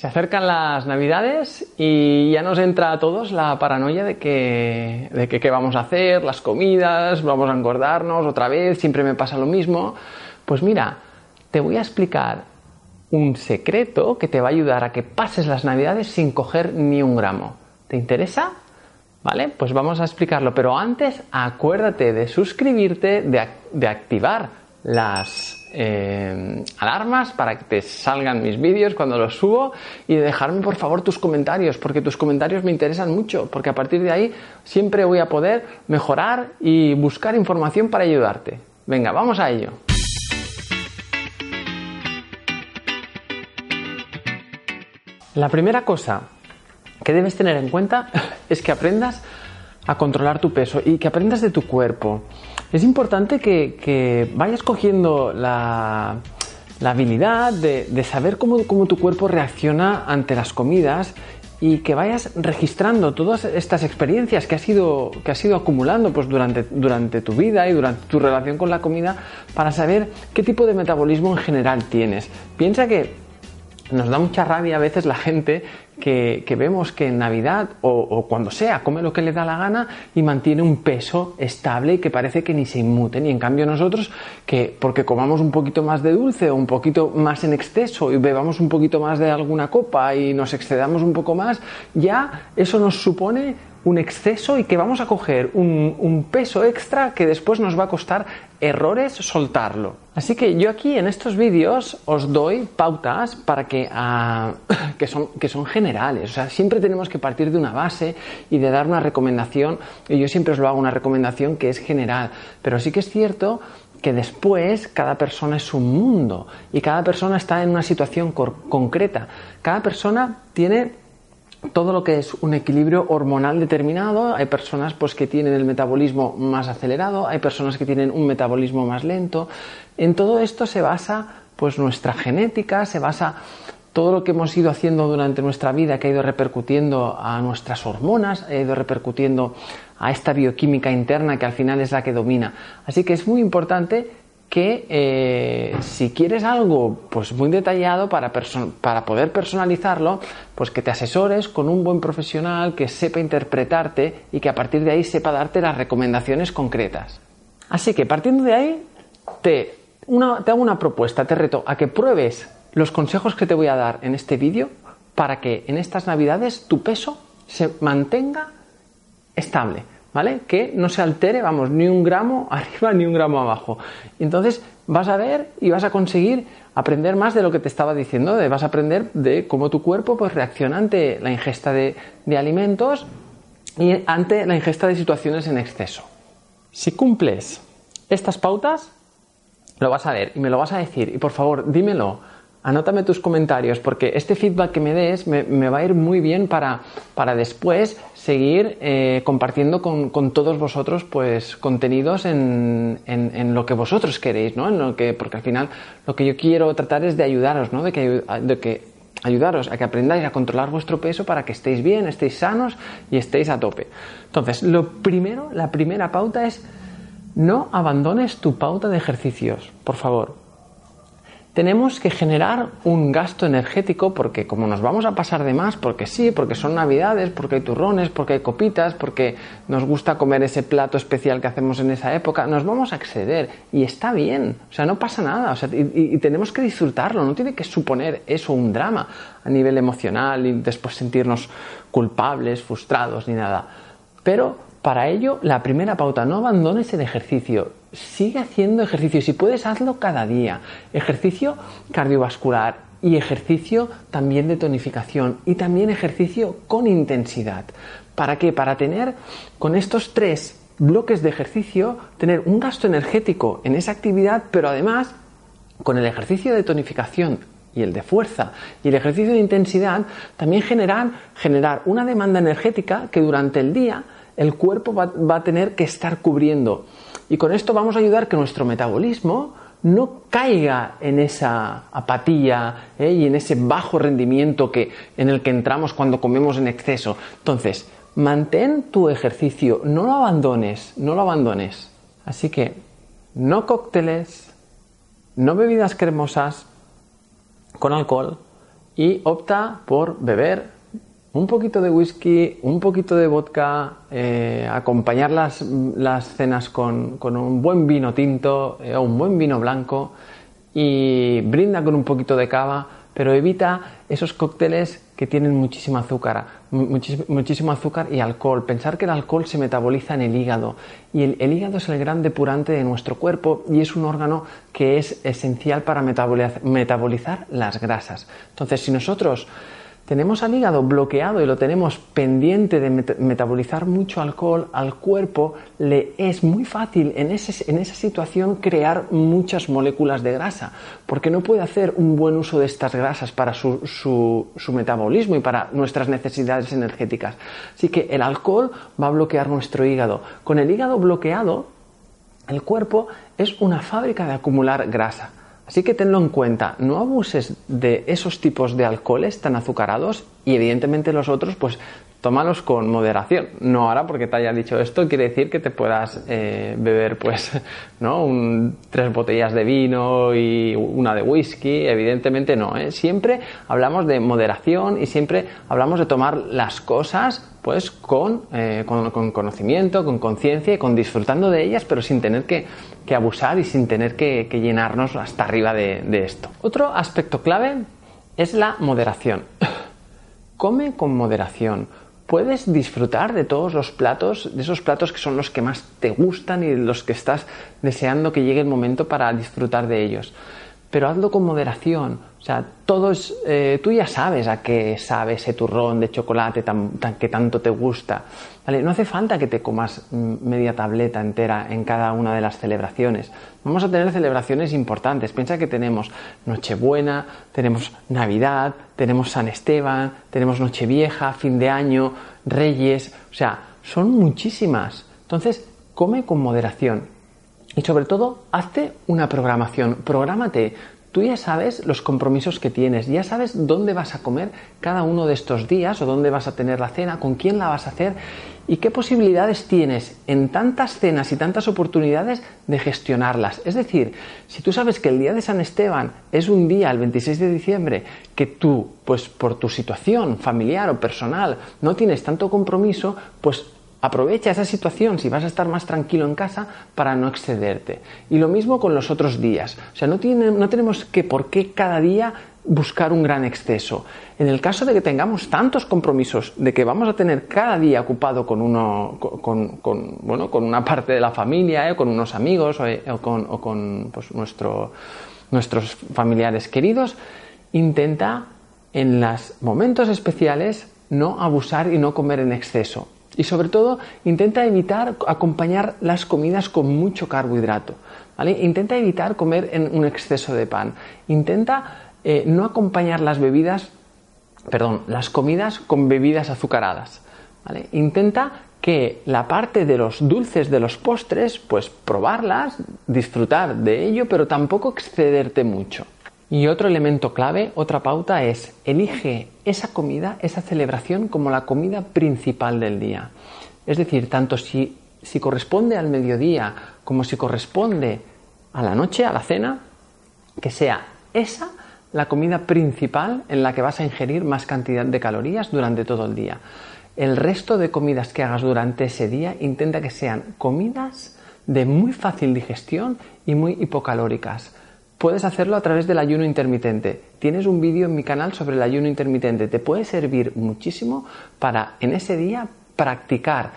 Se acercan las navidades y ya nos entra a todos la paranoia de que, de que qué vamos a hacer, las comidas, vamos a engordarnos otra vez, siempre me pasa lo mismo. Pues mira, te voy a explicar un secreto que te va a ayudar a que pases las navidades sin coger ni un gramo. ¿Te interesa? ¿Vale? Pues vamos a explicarlo, pero antes acuérdate de suscribirte, de, de activar las eh, alarmas para que te salgan mis vídeos cuando los subo y de dejarme por favor tus comentarios, porque tus comentarios me interesan mucho, porque a partir de ahí siempre voy a poder mejorar y buscar información para ayudarte. Venga, vamos a ello. La primera cosa que debes tener en cuenta es que aprendas a controlar tu peso y que aprendas de tu cuerpo. Es importante que, vayas cogiendo la, habilidad de, saber cómo, tu cuerpo reacciona ante las comidas y que vayas registrando todas estas experiencias que has ido, que acumulando pues, durante, durante tu vida y durante tu relación con la comida para saber qué tipo de metabolismo en general tienes. Piensa que nos da mucha rabia a veces la gente que, vemos que en Navidad o, cuando sea come lo que le da la gana y mantiene un peso estable y que parece que ni se inmuten. Y en cambio nosotros, que porque comamos un poquito más de dulce o un poquito más en exceso y bebamos un poquito más de alguna copa y nos excedamos un poco más, ya eso nos supone un exceso y que vamos a coger un, peso extra que después nos va a costar errores soltarlo. Así que yo aquí en estos vídeos os doy pautas para que, ah, que, son, que son generales. O sea, siempre tenemos que partir de una base y de dar una recomendación. Y yo siempre os lo hago una recomendación que es general. Pero sí que es cierto que después cada persona es un mundo y cada persona está en una situación concreta. Cada persona tiene todo lo que es un equilibrio hormonal determinado. Hay personas pues, que tienen el metabolismo más acelerado, hay personas que tienen un metabolismo más lento. En todo esto se basa pues, nuestra genética, se basa todo lo que hemos ido haciendo durante nuestra vida que ha ido repercutiendo a nuestras hormonas, ha ido repercutiendo a esta bioquímica interna que al final es la que domina. Así que es muy importante que eh, si quieres algo pues muy detallado para, para poder personalizarlo, pues que te asesores con un buen profesional que sepa interpretarte y que a partir de ahí sepa darte las recomendaciones concretas. Así que partiendo de ahí, te, te hago una propuesta, te reto a que pruebes los consejos que te voy a dar en este vídeo para que en estas navidades tu peso se mantenga estable. ¿Vale? Que no se altere, vamos, ni un gramo arriba ni un gramo abajo. Entonces vas a ver y vas a conseguir aprender más de lo que te estaba diciendo, de, vas a aprender de cómo tu cuerpo pues, reacciona ante la ingesta de, de alimentos y ante la ingesta de situaciones en exceso. Si cumples estas pautas, lo vas a ver y me lo vas a decir. Y por favor, dímelo anótame tus comentarios porque este feedback que me des me, va a ir muy bien para, para después seguir eh, compartiendo con, todos vosotros pues contenidos en, en, lo que vosotros queréis, ¿no? En lo que, porque al final lo que yo quiero tratar es de ayudaros, ¿no? De que, de que ayudaros a que aprendáis a controlar vuestro peso para que estéis bien, estéis sanos y estéis a tope. Entonces, lo primero, la primera pauta es no abandones tu pauta de ejercicios, por favor tenemos que generar un gasto energético porque como nos vamos a pasar de más, porque sí, porque son navidades, porque hay turrones, porque hay copitas, porque nos gusta comer ese plato especial que hacemos en esa época, nos vamos a exceder y está bien, o sea, no pasa nada, o sea, y, y tenemos que disfrutarlo, no tiene que suponer eso un drama a nivel emocional y después sentirnos culpables, frustrados ni nada. Pero para ello, la primera pauta, no abandones el ejercicio sigue haciendo ejercicio. Si puedes, hazlo cada día. Ejercicio cardiovascular y ejercicio también de tonificación y también ejercicio con intensidad. ¿Para qué? Para tener con estos tres bloques de ejercicio, tener un gasto energético en esa actividad, pero además con el ejercicio de tonificación y el de fuerza y el ejercicio de intensidad, también generar, generar una demanda energética que durante el día el cuerpo va, va a tener que estar cubriendo y con esto vamos a ayudar que nuestro metabolismo no caiga en esa apatía ¿eh? y en ese bajo rendimiento que, en el que entramos cuando comemos en exceso. Entonces, mantén tu ejercicio, no lo abandones, no lo abandones. Así que, no cócteles, no bebidas cremosas con alcohol y opta por beber un poquito de whisky, un poquito de vodka, eh, acompañar las, cenas con, un buen vino tinto eh, o un buen vino blanco y brinda con un poquito de cava, pero evita esos cócteles que tienen muchísimo azúcar, muchísimo azúcar y alcohol. Pensar que el alcohol se metaboliza en el hígado y el, el, hígado es el gran depurante de nuestro cuerpo y es un órgano que es esencial para metabolizar las grasas. Entonces, si nosotros tenemos al hígado bloqueado y lo tenemos pendiente de metabolizar mucho alcohol al cuerpo, le es muy fácil en, esa situación crear muchas moléculas de grasa, porque no puede hacer un buen uso de estas grasas para su, su metabolismo y para nuestras necesidades energéticas. Así que el alcohol va a bloquear nuestro hígado. Con el hígado bloqueado, el cuerpo es una fábrica de acumular grasa. Así que tenlo en cuenta, no abuses de esos tipos de alcoholes tan azucarados y evidentemente los otros pues tómalos con moderación. No ahora porque te haya dicho esto quiere decir que te puedas eh, beber pues no tres botellas de vino y una de whisky. Evidentemente no. ¿eh? Siempre hablamos de moderación y siempre hablamos de tomar las cosas pues con, eh, con, conocimiento, con conciencia y con disfrutando de ellas, pero sin tener que, abusar y sin tener que, llenarnos hasta arriba de esto. Otro aspecto clave es la moderación. Come con moderación puedes disfrutar de todos los platos, de esos platos que son los que más te gustan y los que estás deseando que llegue el momento para disfrutar de ellos. Pero hazlo con moderación. O sea, todos, eh, tú ya sabes a qué sabe ese turrón de chocolate que tanto te gusta. No hace falta que te comas mm, media tableta entera en cada una de las celebraciones. Vamos a tener celebraciones importantes. Piensa que tenemos Nochebuena, tenemos Navidad, tenemos San Esteban, tenemos Nochevieja, fin de año, Reyes. O sea, son muchísimas. Entonces, come con moderación. Y sobre todo, hazte una programación. Prográmate Tú ya sabes los compromisos que tienes, ya sabes dónde vas a comer cada uno de estos días o dónde vas a tener la cena, con quién la vas a hacer y qué posibilidades tienes en tantas cenas y tantas oportunidades de gestionarlas. Es decir, si tú sabes que el día de San Esteban es un día, el 26 de diciembre, que tú, pues por tu situación familiar o personal, no tienes tanto compromiso, pues Aprovecha esa situación si vas a estar más tranquilo en casa para no excederte. Y lo mismo con los otros días. O sea, no, tenemos que por qué cada día buscar un gran exceso. En el caso de que tengamos tantos compromisos, de que vamos a tener cada día ocupado con, uno, con una parte de la familia, eh, con unos amigos o, eh, con, pues, nuestros familiares queridos, intenta en los momentos especiales no abusar y no comer en exceso. Y sobre todo, intenta evitar acompañar las comidas con mucho carbohidrato. ¿vale? Intenta evitar comer en un exceso de pan. Intenta eh, no acompañar las bebidas, perdón, las comidas con bebidas azucaradas. Intenta que la parte de los dulces de los postres, pues probarlas, disfrutar de ello, pero tampoco excederte mucho. Y otro elemento clave, otra pauta es elige esa comida, esa celebración como la comida principal del día. Es decir, tanto si, si corresponde al mediodía como si corresponde a la noche, a la cena, que sea esa la comida principal en la que vas a ingerir más cantidad de calorías durante todo el día. El resto de comidas que hagas durante ese día intenta que sean comidas de muy fácil digestión y muy hipocalóricas Puedes hacerlo a través del ayuno intermitente. Tienes un vídeo en mi canal sobre el ayuno intermitente. Te puede servir muchísimo para en ese día practicar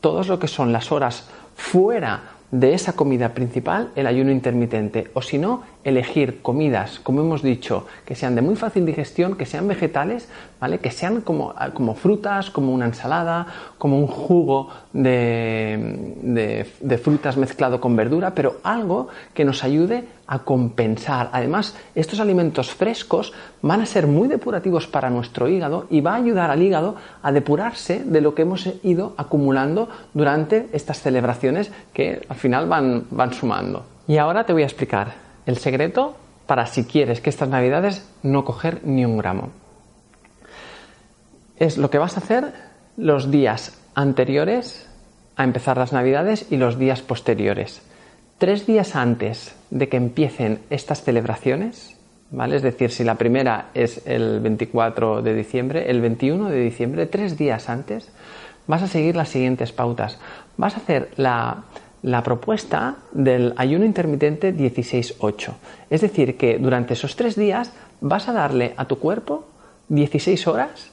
todo lo que son las horas fuera de esa comida principal el ayuno intermitente o si no elegir comidas como hemos dicho que sean de muy fácil digestión que sean vegetales vale que sean como, como frutas como una ensalada como un jugo de, frutas mezclado con verdura pero algo que nos ayude a compensar. Además, estos alimentos frescos van a ser muy depurativos para nuestro hígado y va a ayudar al hígado a depurarse de lo que hemos ido acumulando durante estas celebraciones que al final van sumando. Y ahora te voy a explicar el secreto para si quieres que estas navidades no coger ni un gramo. Es lo que vas a hacer los días anteriores a empezar las navidades y los días posteriores. Tres días antes de que empiecen estas celebraciones, ¿vale? Es decir, si la primera es el 24 de diciembre, el 21 de diciembre, tres días antes, vas a seguir las siguientes pautas. Vas a hacer la, la propuesta del ayuno intermitente 16-8. Es decir, que durante esos tres días vas a darle a tu cuerpo 16 horas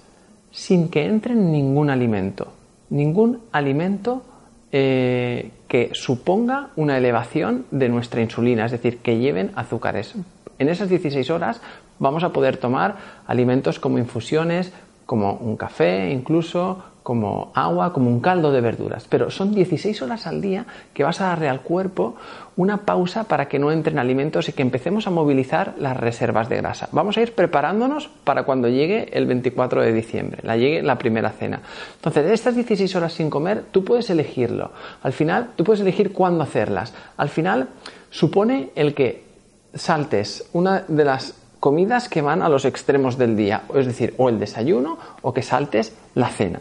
sin que entre ningún alimento. Ningún alimento eh, que suponga una elevación de nuestra insulina, es decir, que lleven azúcares. En esas 16 horas vamos a poder tomar alimentos como infusiones, como un café incluso, como agua, como un caldo de verduras. Pero son 16 horas al día que vas a darle al cuerpo una pausa para que no entren alimentos y que empecemos a movilizar las reservas de grasa. Vamos a ir preparándonos para cuando llegue el 24 de diciembre, la llegue la primera cena. Entonces, de estas 16 horas sin comer, tú puedes elegirlo. Al final, tú puedes elegir cuándo hacerlas. Al final, supone el que saltes una de las comidas que van a los extremos del día, es decir, o el desayuno o que saltes la cena.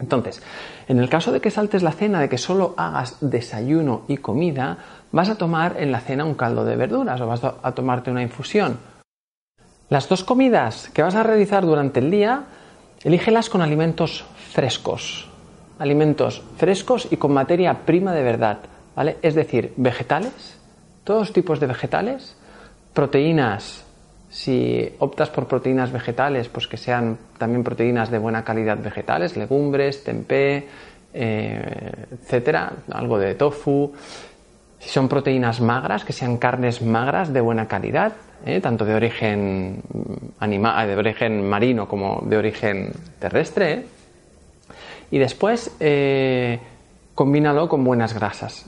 Entonces, en el caso de que saltes la cena, de que solo hagas desayuno y comida, vas a tomar en la cena un caldo de verduras o vas a tomarte una infusión. Las dos comidas que vas a realizar durante el día, elígelas con alimentos frescos. Alimentos frescos y con materia prima de verdad, ¿vale? Es decir, vegetales, todos tipos de vegetales, proteínas si optas por proteínas vegetales, pues que sean también proteínas de buena calidad vegetales, legumbres, tempeh, eh, etcétera, algo de tofu. Si son proteínas magras, que sean carnes magras de buena calidad, eh, tanto de origen animal, de origen marino como de origen terrestre. Y después combínalo con buenas grasas,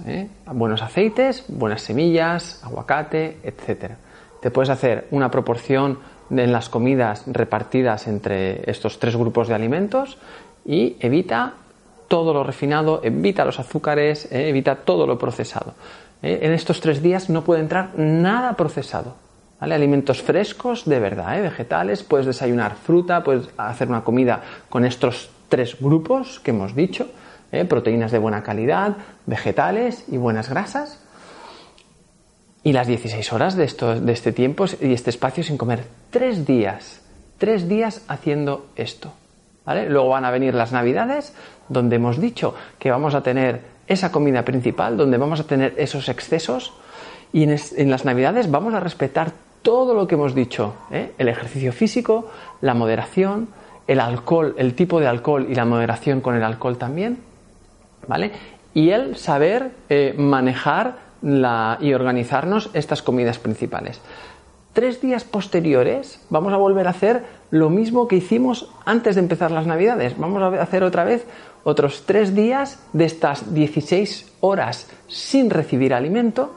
buenos aceites, buenas semillas, aguacate, etcétera te puedes hacer una proporción en las comidas repartidas entre estos tres grupos de alimentos y evita todo lo refinado, evita los azúcares, eh, evita todo lo procesado. Eh, en estos tres días no puede entrar nada procesado. Alimentos frescos de verdad, eh, vegetales, puedes desayunar fruta, puedes hacer una comida con estos tres grupos que hemos dicho, proteínas de buena calidad, vegetales y buenas grasas y las 16 horas de, esto, de este tiempo y este espacio sin comer. Tres días, tres días haciendo esto. ¿vale? Luego van a venir las navidades, donde hemos dicho que vamos a tener esa comida principal, donde vamos a tener esos excesos. Y en, las navidades vamos a respetar todo lo que hemos dicho. ¿eh? El ejercicio físico, la moderación, el alcohol, el tipo de alcohol y la moderación con el alcohol también. ¿Vale? Y el saber eh, manejar y organizarnos estas comidas principales. Tres días posteriores vamos a volver a hacer lo mismo que hicimos antes de empezar las navidades. Vamos a hacer otra vez otros tres días de estas 16 horas sin recibir alimento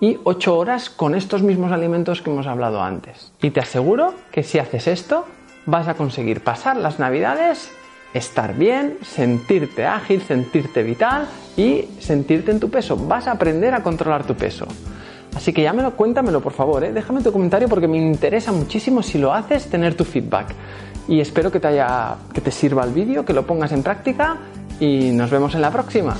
y 8 horas con estos mismos alimentos que hemos hablado antes. Y te aseguro que si haces esto vas a conseguir pasar las navidades estar bien, sentirte ágil, sentirte vital y sentirte en tu peso. Vas a aprender a controlar tu peso. Así que llámelo, cuéntamelo por favor, ¿eh? déjame tu comentario porque me interesa muchísimo si lo haces tener tu feedback. Y espero que te, haya, que te sirva el vídeo, que lo pongas en práctica y nos vemos en la próxima.